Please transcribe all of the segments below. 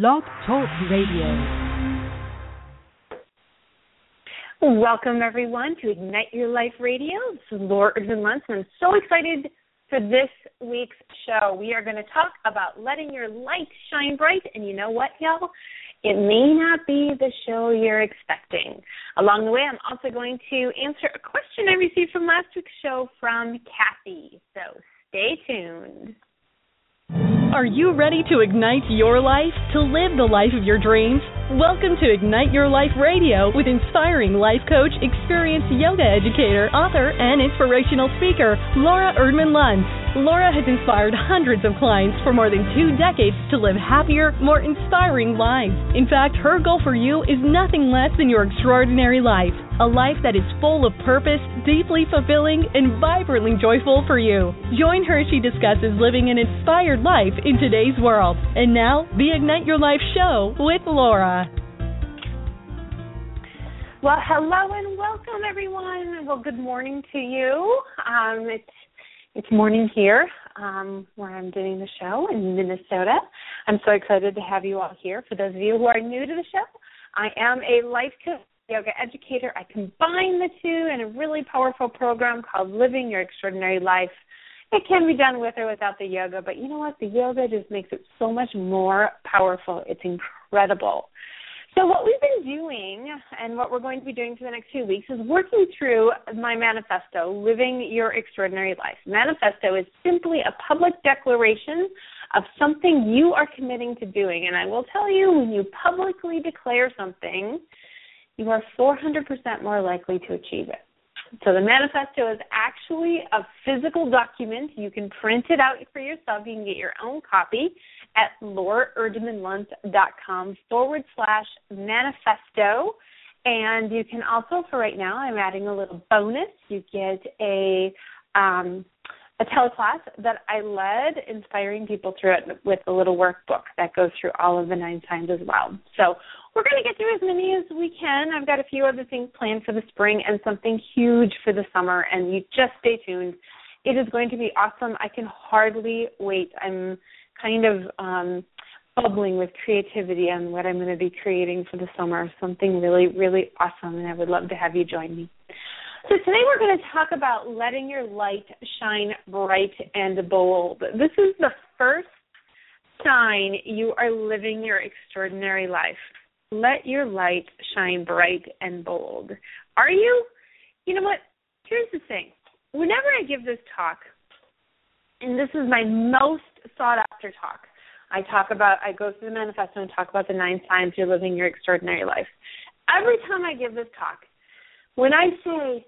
Blog Talk Radio. Welcome, everyone, to Ignite Your Life Radio. This is Laura Erdman Luntz, and I'm so excited for this week's show. We are going to talk about letting your light shine bright, and you know what, y'all? It may not be the show you're expecting. Along the way, I'm also going to answer a question I received from last week's show from Kathy. So stay tuned. Are you ready to ignite your life, to live the life of your dreams? Welcome to Ignite Your Life Radio with inspiring life coach, experienced yoga educator, author, and inspirational speaker, Laura Erdman Luntz. Laura has inspired hundreds of clients for more than two decades to live happier, more inspiring lives. In fact, her goal for you is nothing less than your extraordinary life. A life that is full of purpose, deeply fulfilling, and vibrantly joyful for you. Join her as she discusses living an inspired life in today's world. And now, the Ignite Your Life show with Laura. Well, hello and welcome, everyone. Well, good morning to you. Um, it's it's morning here um, where I'm doing the show in Minnesota. I'm so excited to have you all here. For those of you who are new to the show, I am a life coach, yoga educator. I combine the two in a really powerful program called Living Your Extraordinary Life. It can be done with or without the yoga, but you know what? The yoga just makes it so much more powerful. It's incredible. So, what we've been doing and what we're going to be doing for the next few weeks is working through my manifesto, Living Your Extraordinary Life. Manifesto is simply a public declaration of something you are committing to doing. And I will tell you, when you publicly declare something, you are 400% more likely to achieve it. So the manifesto is actually a physical document. You can print it out for yourself. You can get your own copy at lauraerdmanluntz.com forward slash manifesto. And you can also, for right now, I'm adding a little bonus. You get a um, a teleclass that I led, inspiring people through it with a little workbook that goes through all of the nine signs as well. So we're going to get through as many as we can. I've got a few other things planned for the spring and something huge for the summer, and you just stay tuned. It is going to be awesome. I can hardly wait. I'm kind of um, bubbling with creativity on what I'm going to be creating for the summer. Something really, really awesome, and I would love to have you join me. So today we're going to talk about letting your light shine bright and bold. This is the first sign you are living your extraordinary life. Let your light shine bright and bold. Are you? You know what? Here's the thing. Whenever I give this talk, and this is my most sought after talk. I talk about, I go through the manifesto and talk about the nine signs you're living your extraordinary life. Every time I give this talk, when I say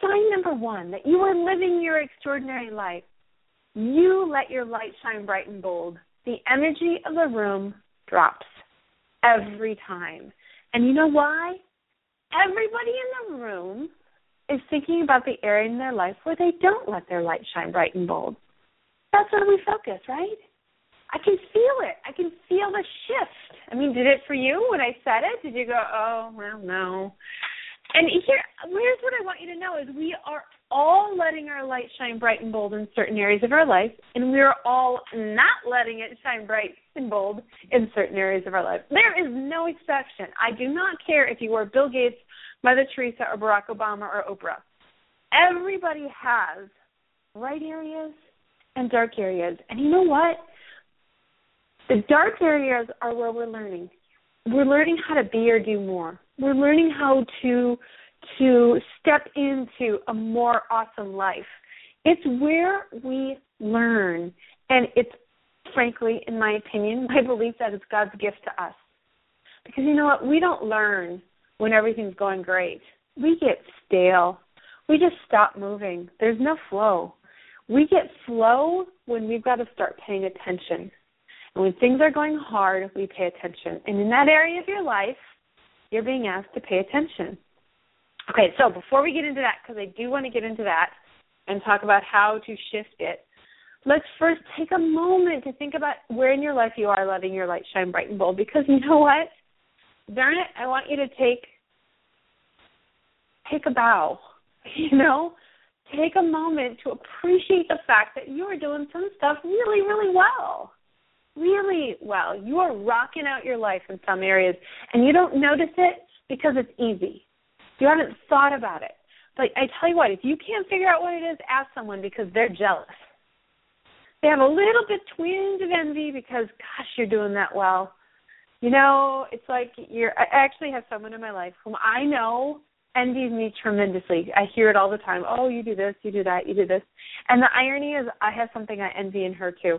sign number one, that you are living your extraordinary life, you let your light shine bright and bold. The energy of the room drops every time. And you know why? Everybody in the room is thinking about the area in their life where they don't let their light shine bright and bold. That's where we focus, right? I can feel it. I can feel the shift. I mean, did it for you when I said it? Did you go, oh, well, no? And here, here's what I want you to know is we are all letting our light shine bright and bold in certain areas of our life, and we are all not letting it shine bright and bold in certain areas of our life. There is no exception. I do not care if you are Bill Gates, Mother Teresa, or Barack Obama, or Oprah. Everybody has bright areas and dark areas. And you know what? The dark areas are where we're learning. We're learning how to be or do more. We're learning how to to step into a more awesome life. It's where we learn and it's frankly in my opinion, my belief that it's God's gift to us. Because you know what? We don't learn when everything's going great. We get stale. We just stop moving. There's no flow. We get flow when we've got to start paying attention. And when things are going hard, we pay attention. And in that area of your life, you're being asked to pay attention. Okay, so before we get into that, because I do want to get into that and talk about how to shift it, let's first take a moment to think about where in your life you are letting your light shine bright and bold. Because you know what? Darn it, I want you to take take a bow. You know, take a moment to appreciate the fact that you are doing some stuff really, really well. really well. You are rocking out your life in some areas and you don't notice it because it's easy. You haven't thought about it. But I tell you what, if you can't figure out what it is, ask someone because they're jealous. They have a little bit twinge of envy because gosh, you're doing that well. You know, it's like you're I actually have someone in my life whom I know envies me tremendously. I hear it all the time. Oh, you do this, you do that, you do this. And the irony is I have something I envy in her too.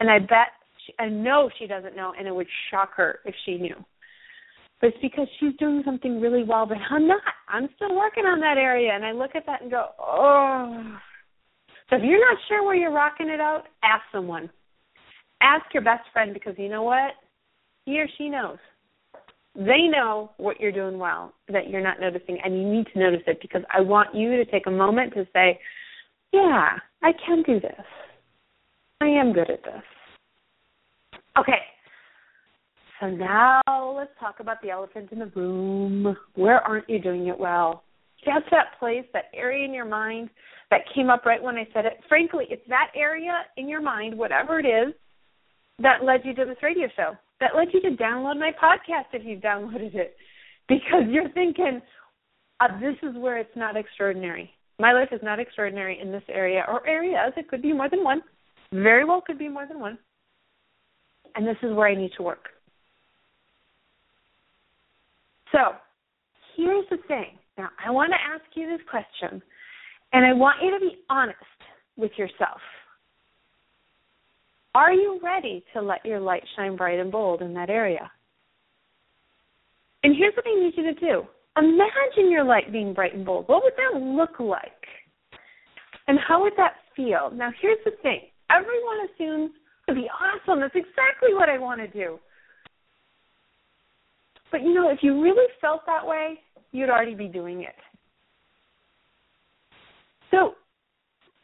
And I bet she, I know she doesn't know and it would shock her if she knew but it's because she's doing something really well, but I'm not. I'm still working on that area, and I look at that and go, oh. So if you're not sure where you're rocking it out, ask someone. Ask your best friend because you know what? He or she knows. They know what you're doing well that you're not noticing, and you need to notice it because I want you to take a moment to say, yeah, I can do this. I am good at this. Okay, so now let's talk about the elephant in the room. Where aren't you doing it well? That's that place, that area in your mind that came up right when I said it. Frankly, it's that area in your mind, whatever it is, that led you to this radio show. That led you to download my podcast if you've downloaded it. Because you're thinking, uh, this is where it's not extraordinary. My life is not extraordinary in this area or areas. It could be more than one. Very well could be more than one. And this is where I need to work. So here's the thing. Now, I want to ask you this question, and I want you to be honest with yourself. Are you ready to let your light shine bright and bold in that area? And here's what I need you to do imagine your light being bright and bold. What would that look like? And how would that feel? Now, here's the thing everyone assumes to be awesome. That's exactly what I want to do. But you know, if you really felt that way, you'd already be doing it. So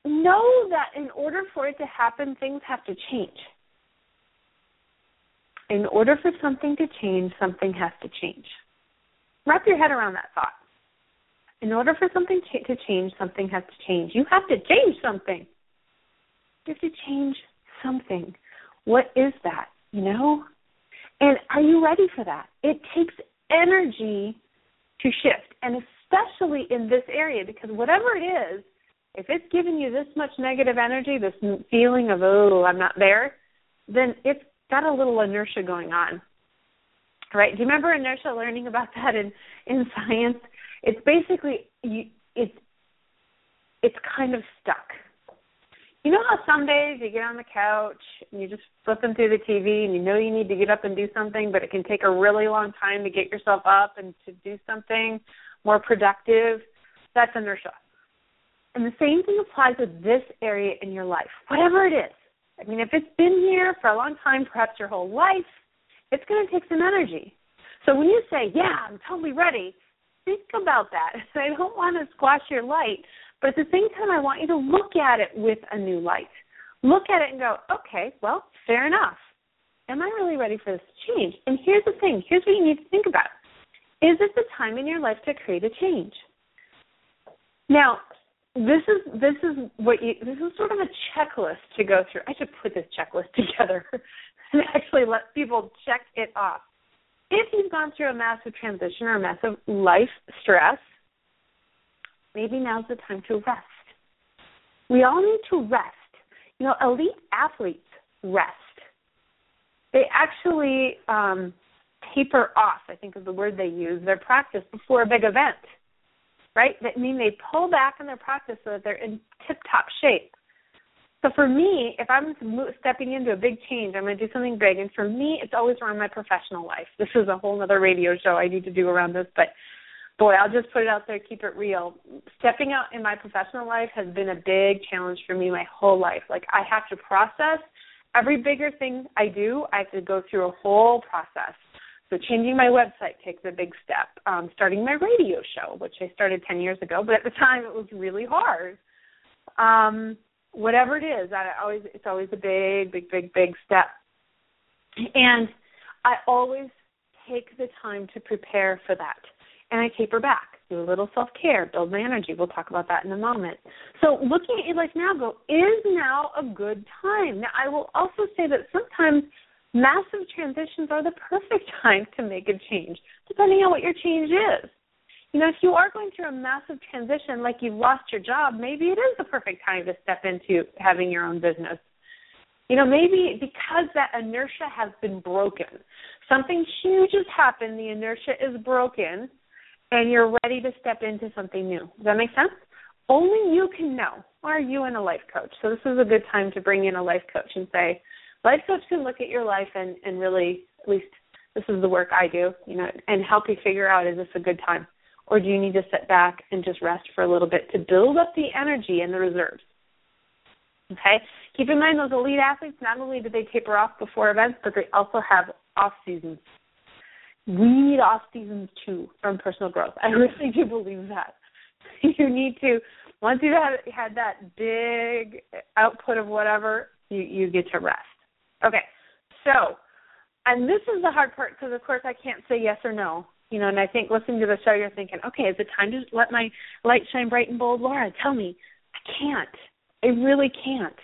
know that in order for it to happen, things have to change. In order for something to change, something has to change. Wrap your head around that thought. In order for something to change, something has to change. You have to change something. You have to change something. What is that? You know? And are you ready for that? It takes energy to shift, and especially in this area, because whatever it is, if it's giving you this much negative energy, this feeling of, oh, I'm not there, then it's got a little inertia going on. Right? Do you remember inertia learning about that in, in science? It's basically you, it's it's kind of stuck you know how some days you get on the couch and you're just flipping through the TV and you know you need to get up and do something, but it can take a really long time to get yourself up and to do something more productive? That's inertia. And the same thing applies with this area in your life, whatever it is. I mean, if it's been here for a long time, perhaps your whole life, it's going to take some energy. So when you say, Yeah, I'm totally ready, think about that. I don't want to squash your light, but at the same time, I want you to look at it with a new light. Look at it and go, okay, well, fair enough. Am I really ready for this change? And here's the thing here's what you need to think about Is this the time in your life to create a change? Now, this is this is what you this is sort of a checklist to go through. I should put this checklist together and actually let people check it off. If you've gone through a massive transition or a massive life stress, maybe now's the time to rest. We all need to rest. You know, elite athletes rest. They actually um, taper off, I think is the word they use, their practice before a big event, right? That mean they pull back in their practice so that they're in tip top shape. So for me, if I'm stepping into a big change, I'm going to do something big. And for me, it's always around my professional life. This is a whole other radio show I need to do around this, but boy, I'll just put it out there, keep it real. Stepping out in my professional life has been a big challenge for me my whole life. Like I have to process every bigger thing I do, I have to go through a whole process. So changing my website takes a big step. Um, starting my radio show, which I started ten years ago, but at the time it was really hard. Um, whatever it is, I always it's always a big, big, big, big step. And I always take the time to prepare for that and I taper back. do a little self care, build my energy. We'll talk about that in a moment. So, looking at your life now, go, is now a good time? Now, I will also say that sometimes massive transitions are the perfect time to make a change, depending on what your change is. You know, if you are going through a massive transition, like you've lost your job, maybe it is the perfect time to step into having your own business. You know, maybe because that inertia has been broken, something huge has happened, the inertia is broken, and you're ready to step into something new. Does that make sense? Only you can know. Are you in a life coach? So this is a good time to bring in a life coach and say, life coach can look at your life and, and really, at least this is the work I do, you know, and help you figure out is this a good time? Or do you need to sit back and just rest for a little bit to build up the energy and the reserves? Okay? Keep in mind those elite athletes, not only do they taper off before events, but they also have off seasons. We need off seasons too from personal growth. I really do believe that. You need to once you've had had that big output of whatever, you you get to rest. Okay, so and this is the hard part because of course I can't say yes or no. You know, and I think listening to the show, you're thinking, okay, is it time to let my light shine bright and bold? Laura, tell me. I can't. I really can't.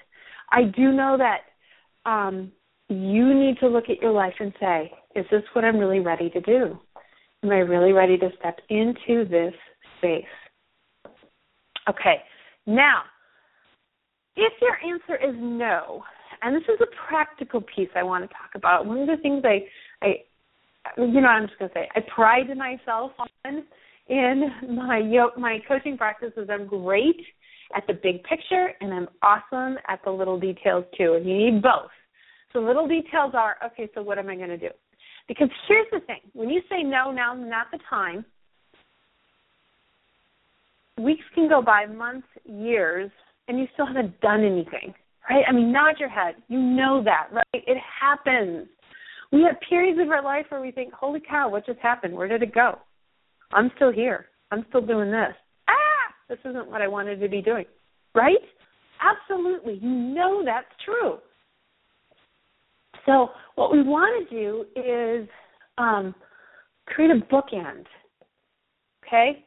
I do know that um, you need to look at your life and say, is this what I'm really ready to do? Am I really ready to step into this space? Okay, now, if your answer is no, and this is a practical piece I want to talk about. One of the things I, I, you know, I'm just going to say, I pride myself on in my my coaching practices. I'm great at the big picture, and I'm awesome at the little details too. And you need both. So little details are okay. So what am I going to do? Because here's the thing: when you say no, now not the time. Weeks can go by, months, years, and you still haven't done anything, right? I mean, nod your head. You know that, right? It happens. We have periods of our life where we think, "Holy cow, what just happened? Where did it go?" I'm still here. I'm still doing this. Ah, this isn't what I wanted to be doing, right? Absolutely. You know that's true. So what we want to do is um, create a bookend, okay,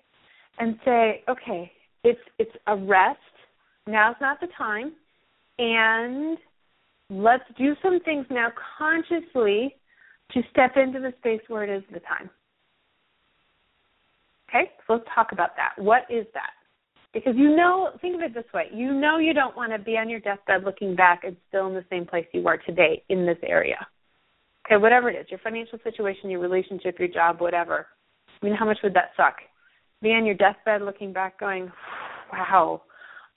and say, okay, it's it's a rest. Now's not the time, and let's do some things now consciously to step into the space where it is the time. Okay, so let's talk about that. What is that? Because you know, think of it this way you know you don't want to be on your deathbed looking back and still in the same place you are today in this area. Okay, whatever it is your financial situation, your relationship, your job, whatever. I mean, how much would that suck? Be on your deathbed looking back going, wow,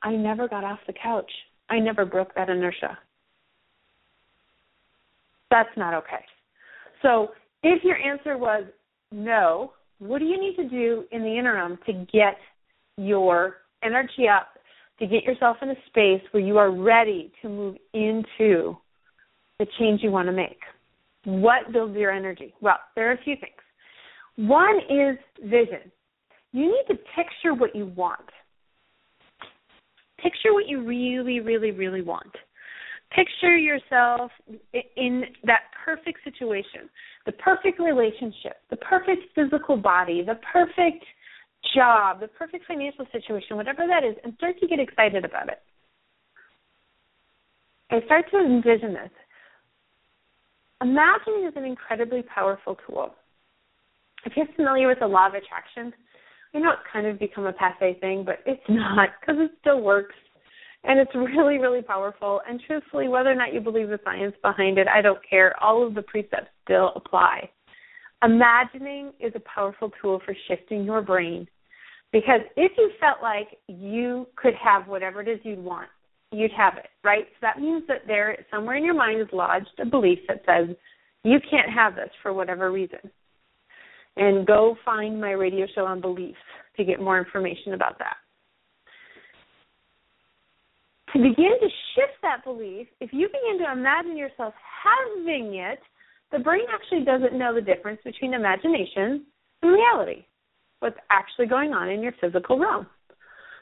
I never got off the couch. I never broke that inertia. That's not okay. So if your answer was no, what do you need to do in the interim to get your energy up to get yourself in a space where you are ready to move into the change you want to make. What builds your energy? Well, there are a few things. One is vision. You need to picture what you want. Picture what you really, really, really want. Picture yourself in that perfect situation, the perfect relationship, the perfect physical body, the perfect job, the perfect financial situation, whatever that is, and start to get excited about it. I start to envision this. Imagining is an incredibly powerful tool. If you're familiar with the law of attraction, I know it's kind of become a passe thing, but it's not because it still works. And it's really, really powerful. And truthfully, whether or not you believe the science behind it, I don't care. All of the precepts still apply. Imagining is a powerful tool for shifting your brain because if you felt like you could have whatever it is you'd want, you'd have it, right? So that means that there somewhere in your mind is lodged a belief that says you can't have this for whatever reason. And go find my radio show on beliefs to get more information about that. To begin to shift that belief, if you begin to imagine yourself having it, the brain actually doesn't know the difference between imagination and reality what's actually going on in your physical realm.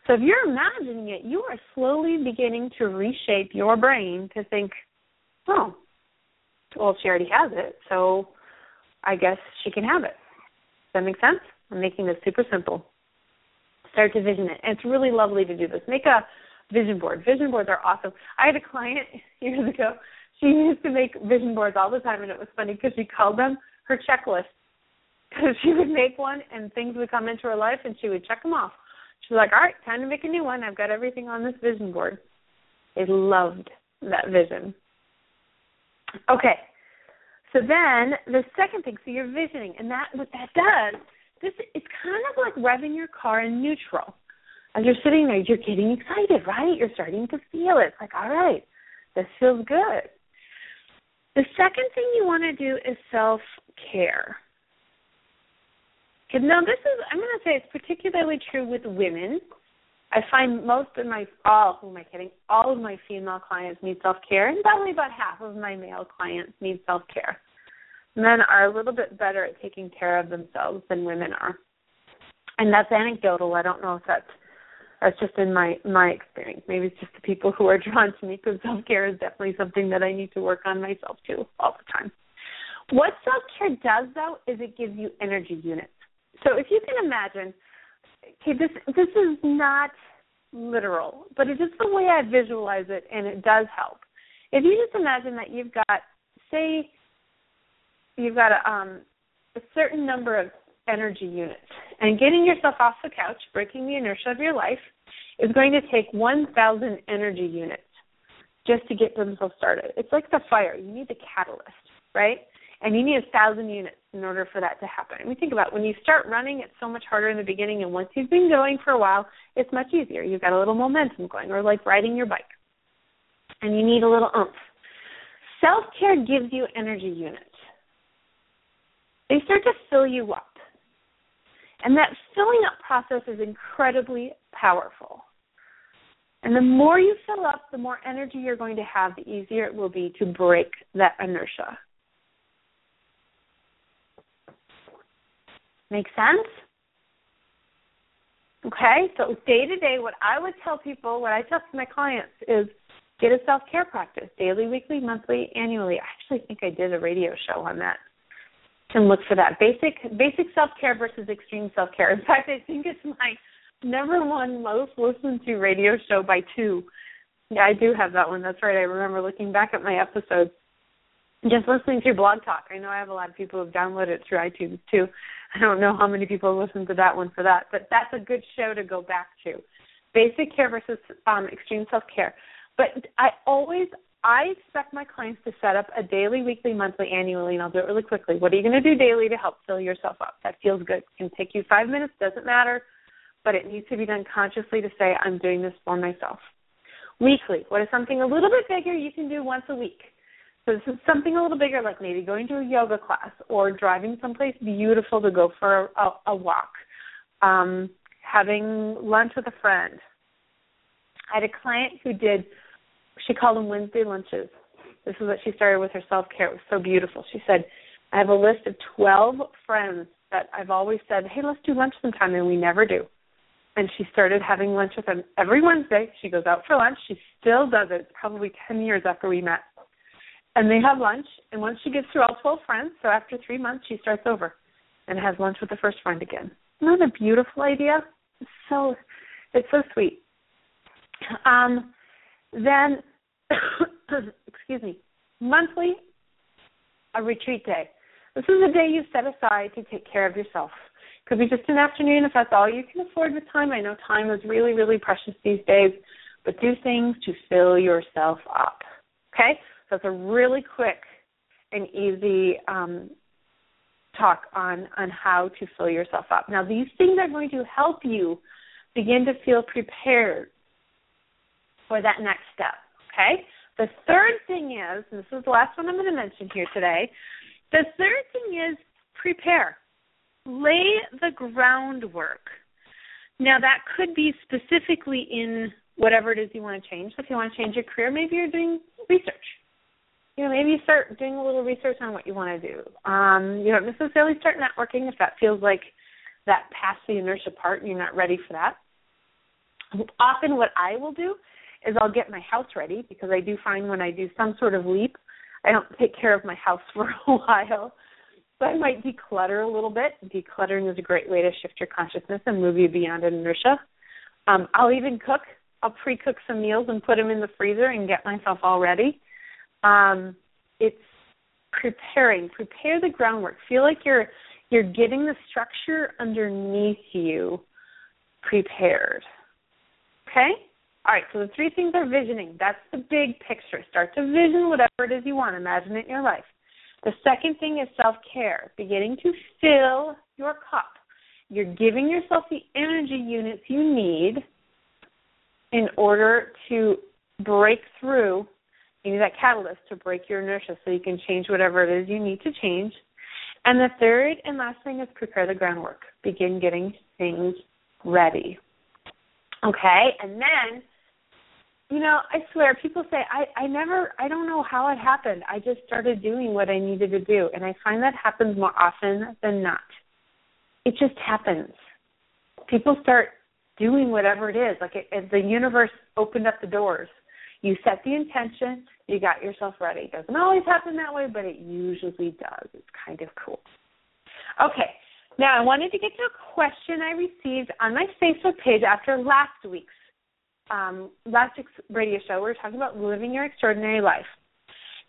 So if you're imagining it, you are slowly beginning to reshape your brain to think, oh, well, she already has it, so I guess she can have it. Does that make sense? I'm making this super simple. Start to vision it. And it's really lovely to do this. Make a vision board. Vision boards are awesome. I had a client years ago. She used to make vision boards all the time, and it was funny because she called them her checklist. Because she would make one, and things would come into her life, and she would check them off. She's like, "All right, time to make a new one. I've got everything on this vision board." They loved that vision. Okay, so then the second thing, so you're visioning, and that what that does, this it's kind of like revving your car in neutral. As you're sitting there, you're getting excited, right? You're starting to feel it. It's like, all right, this feels good. The second thing you want to do is self care. Now, this is, I'm going to say it's particularly true with women. I find most of my, all, who am I kidding? All of my female clients need self care, and probably about half of my male clients need self care. Men are a little bit better at taking care of themselves than women are. And that's anecdotal. I don't know if that's that's just in my my experience. Maybe it's just the people who are drawn to me because self care is definitely something that I need to work on myself too all the time. What self care does though is it gives you energy units. So if you can imagine, okay, this this is not literal, but it's just the way I visualize it, and it does help. If you just imagine that you've got, say, you've got a, um, a certain number of energy units, and getting yourself off the couch, breaking the inertia of your life, is going to take 1,000 energy units just to get themselves started. It's like the fire. You need the catalyst, right? and you need a thousand units in order for that to happen. I mean, think about when you start running, it's so much harder in the beginning, and once you've been going for a while, it's much easier. You've got a little momentum going, or like riding your bike, and you need a little oomph. Self care gives you energy units. They start to fill you up, and that filling up process is incredibly powerful. And the more you fill up, the more energy you're going to have, the easier it will be to break that inertia. Make sense? Okay, so day to day, what I would tell people, what I tell my clients is get a self care practice daily, weekly, monthly, annually. I actually think I did a radio show on that. Can look for that basic basic self care versus extreme self care. In fact, I think it's my number one most listened to radio show by two. Yeah, I do have that one. That's right. I remember looking back at my episodes, just listening through Blog Talk. I know I have a lot of people who've downloaded it through iTunes too. I don't know how many people listen to that one for that, but that's a good show to go back to. Basic care versus um, extreme self care. But I always I expect my clients to set up a daily, weekly, monthly, annually, and I'll do it really quickly. What are you going to do daily to help fill yourself up? That feels good. It can take you five minutes, doesn't matter, but it needs to be done consciously to say, I'm doing this for myself. Weekly, what is something a little bit bigger you can do once a week? So this is something a little bigger, like maybe going to a yoga class or driving someplace beautiful to go for a, a walk, um, having lunch with a friend. I had a client who did, she called them Wednesday lunches. This is what she started with her self care. It was so beautiful. She said, I have a list of 12 friends that I've always said, hey, let's do lunch sometime, and we never do. And she started having lunch with them every Wednesday. She goes out for lunch. She still does it. Probably 10 years after we met and they have lunch. And once she gets through all 12 friends, so after three months, she starts over and has lunch with the first friend again. Isn't that a beautiful idea? It's so, it's so sweet. Um, then, excuse me, monthly, a retreat day. This is a day you set aside to take care of yourself. Could be just an afternoon if that's all you can afford with time. I know time is really, really precious these days, but do things to fill yourself up. Okay? So it's a really quick and easy um, talk on on how to fill yourself up. Now these things are going to help you begin to feel prepared for that next step. Okay. The third thing is, and this is the last one I'm going to mention here today. The third thing is prepare. Lay the groundwork. Now that could be specifically in whatever it is you want to change. So if you want to change your career, maybe you're doing research you know, maybe you start doing a little research on what you want to do. Um, you don't necessarily start networking if that feels like that past the inertia part and you're not ready for that. Often, what I will do is I'll get my house ready because I do find when I do some sort of leap, I don't take care of my house for a while. So I might declutter a little bit. Decluttering is a great way to shift your consciousness and move you beyond inertia. Um, I'll even cook. I'll pre-cook some meals and put them in the freezer and get myself all ready. Um, it's preparing. Prepare the groundwork. Feel like you're you're getting the structure underneath you prepared. Okay? All right, so the three things are visioning. That's the big picture. Start to vision whatever it is you want. Imagine it in your life. The second thing is self care, beginning to fill your cup. You're giving yourself the energy units you need in order to break through. You need that catalyst to break your inertia so you can change whatever it is you need to change. And the third and last thing is prepare the groundwork. Begin getting things ready. Okay, and then you know, I swear, people say I I never I don't know how it happened. I just started doing what I needed to do, and I find that happens more often than not. It just happens. People start doing whatever it is. Like it, it, the universe opened up the doors. You set the intention, you got yourself ready. It doesn't always happen that way, but it usually does. It's kind of cool. Okay, now I wanted to get to a question I received on my Facebook page after last week's um, last week's radio show, we were talking about living your extraordinary life.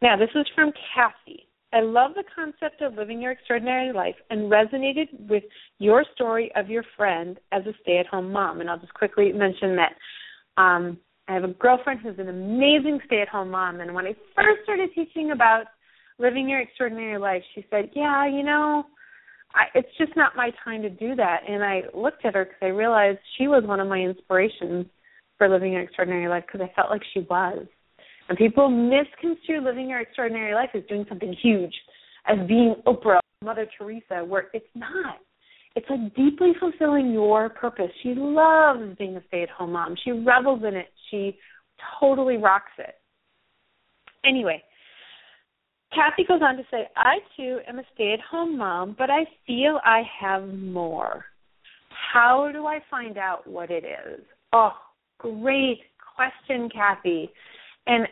Now, this is from Kathy. I love the concept of living your extraordinary life and resonated with your story of your friend as a stay at home mom. And I'll just quickly mention that um, I have a girlfriend who's an amazing stay at home mom. And when I first started teaching about living your extraordinary life, she said, Yeah, you know, I, it's just not my time to do that. And I looked at her because I realized she was one of my inspirations for living an extraordinary life because I felt like she was. And people misconstrue living your extraordinary life as doing something huge, as being Oprah, Mother Teresa, where it's not. It's like deeply fulfilling your purpose. She loves being a stay at home mom. She revels in it. She totally rocks it. Anyway, Kathy goes on to say, I too am a stay at home mom, but I feel I have more. How do I find out what it is? Oh, Great question, Kathy. And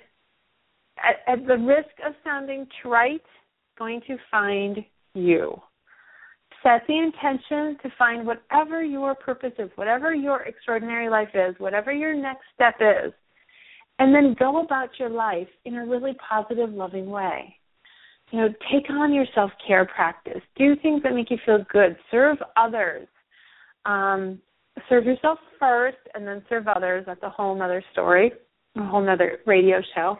at, at the risk of sounding trite, going to find you. Set the intention to find whatever your purpose is, whatever your extraordinary life is, whatever your next step is, and then go about your life in a really positive, loving way. You know, take on your self care practice. Do things that make you feel good. Serve others. Um, serve yourself first and then serve others. That's a whole nother story, a whole nother radio show.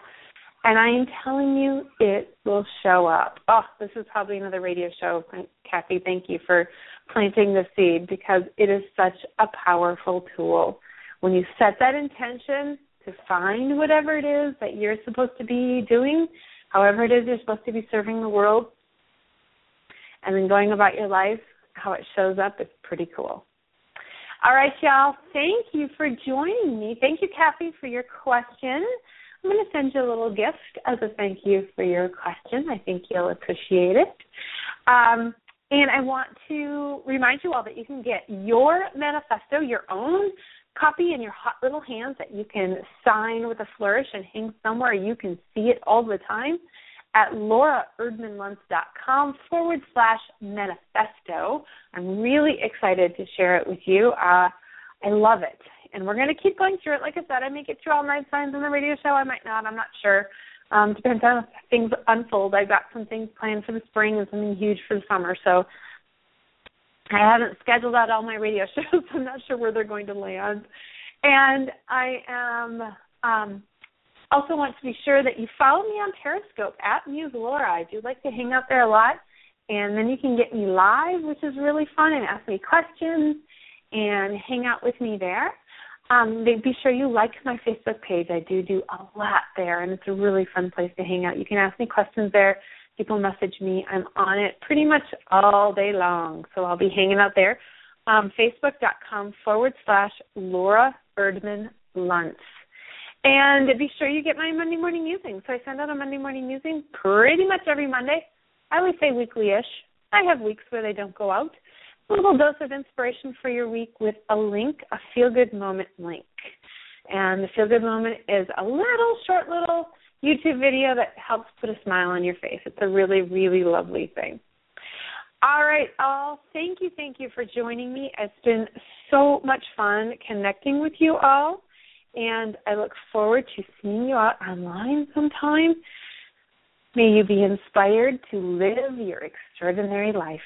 And I am telling you, it will show up. Oh, this is probably another radio show. Kathy, thank you for planting the seed because it is such a powerful tool. When you set that intention to find whatever it is that you're supposed to be doing, however it is you're supposed to be serving the world, and then going about your life, how it shows up is pretty cool. All right, y'all. Thank you for joining me. Thank you, Kathy, for your question. I'm going to send you a little gift as a thank you for your question. I think you'll appreciate it. Um, and I want to remind you all that you can get your manifesto, your own copy in your hot little hands that you can sign with a flourish and hang somewhere you can see it all the time at lauraerdmanluntz.com forward slash manifesto. I'm really excited to share it with you. Uh, I love it. And we're going to keep going through it. Like I said, I may get through all nine signs on the radio show. I might not. I'm not sure. Um, depends on how things unfold. I've got some things planned for the spring and something huge for the summer. So I haven't scheduled out all my radio shows. I'm not sure where they're going to land. And I am um, also want to be sure that you follow me on Periscope at Muse Laura. I do like to hang out there a lot. And then you can get me live, which is really fun, and ask me questions and hang out with me there. Um, be sure you like my Facebook page. I do do a lot there, and it's a really fun place to hang out. You can ask me questions there. People message me. I'm on it pretty much all day long, so I'll be hanging out there. Um, Facebook.com forward slash Laura Erdman Luntz. And be sure you get my Monday morning musing. So I send out a Monday morning musing pretty much every Monday. I always say weekly ish. I have weeks where they don't go out. A little dose of inspiration for your week with a link, a feel good moment link. And the feel good moment is a little short little YouTube video that helps put a smile on your face. It's a really, really lovely thing. All right, all. Thank you, thank you for joining me. It's been so much fun connecting with you all, and I look forward to seeing you out online sometime. May you be inspired to live your extraordinary life.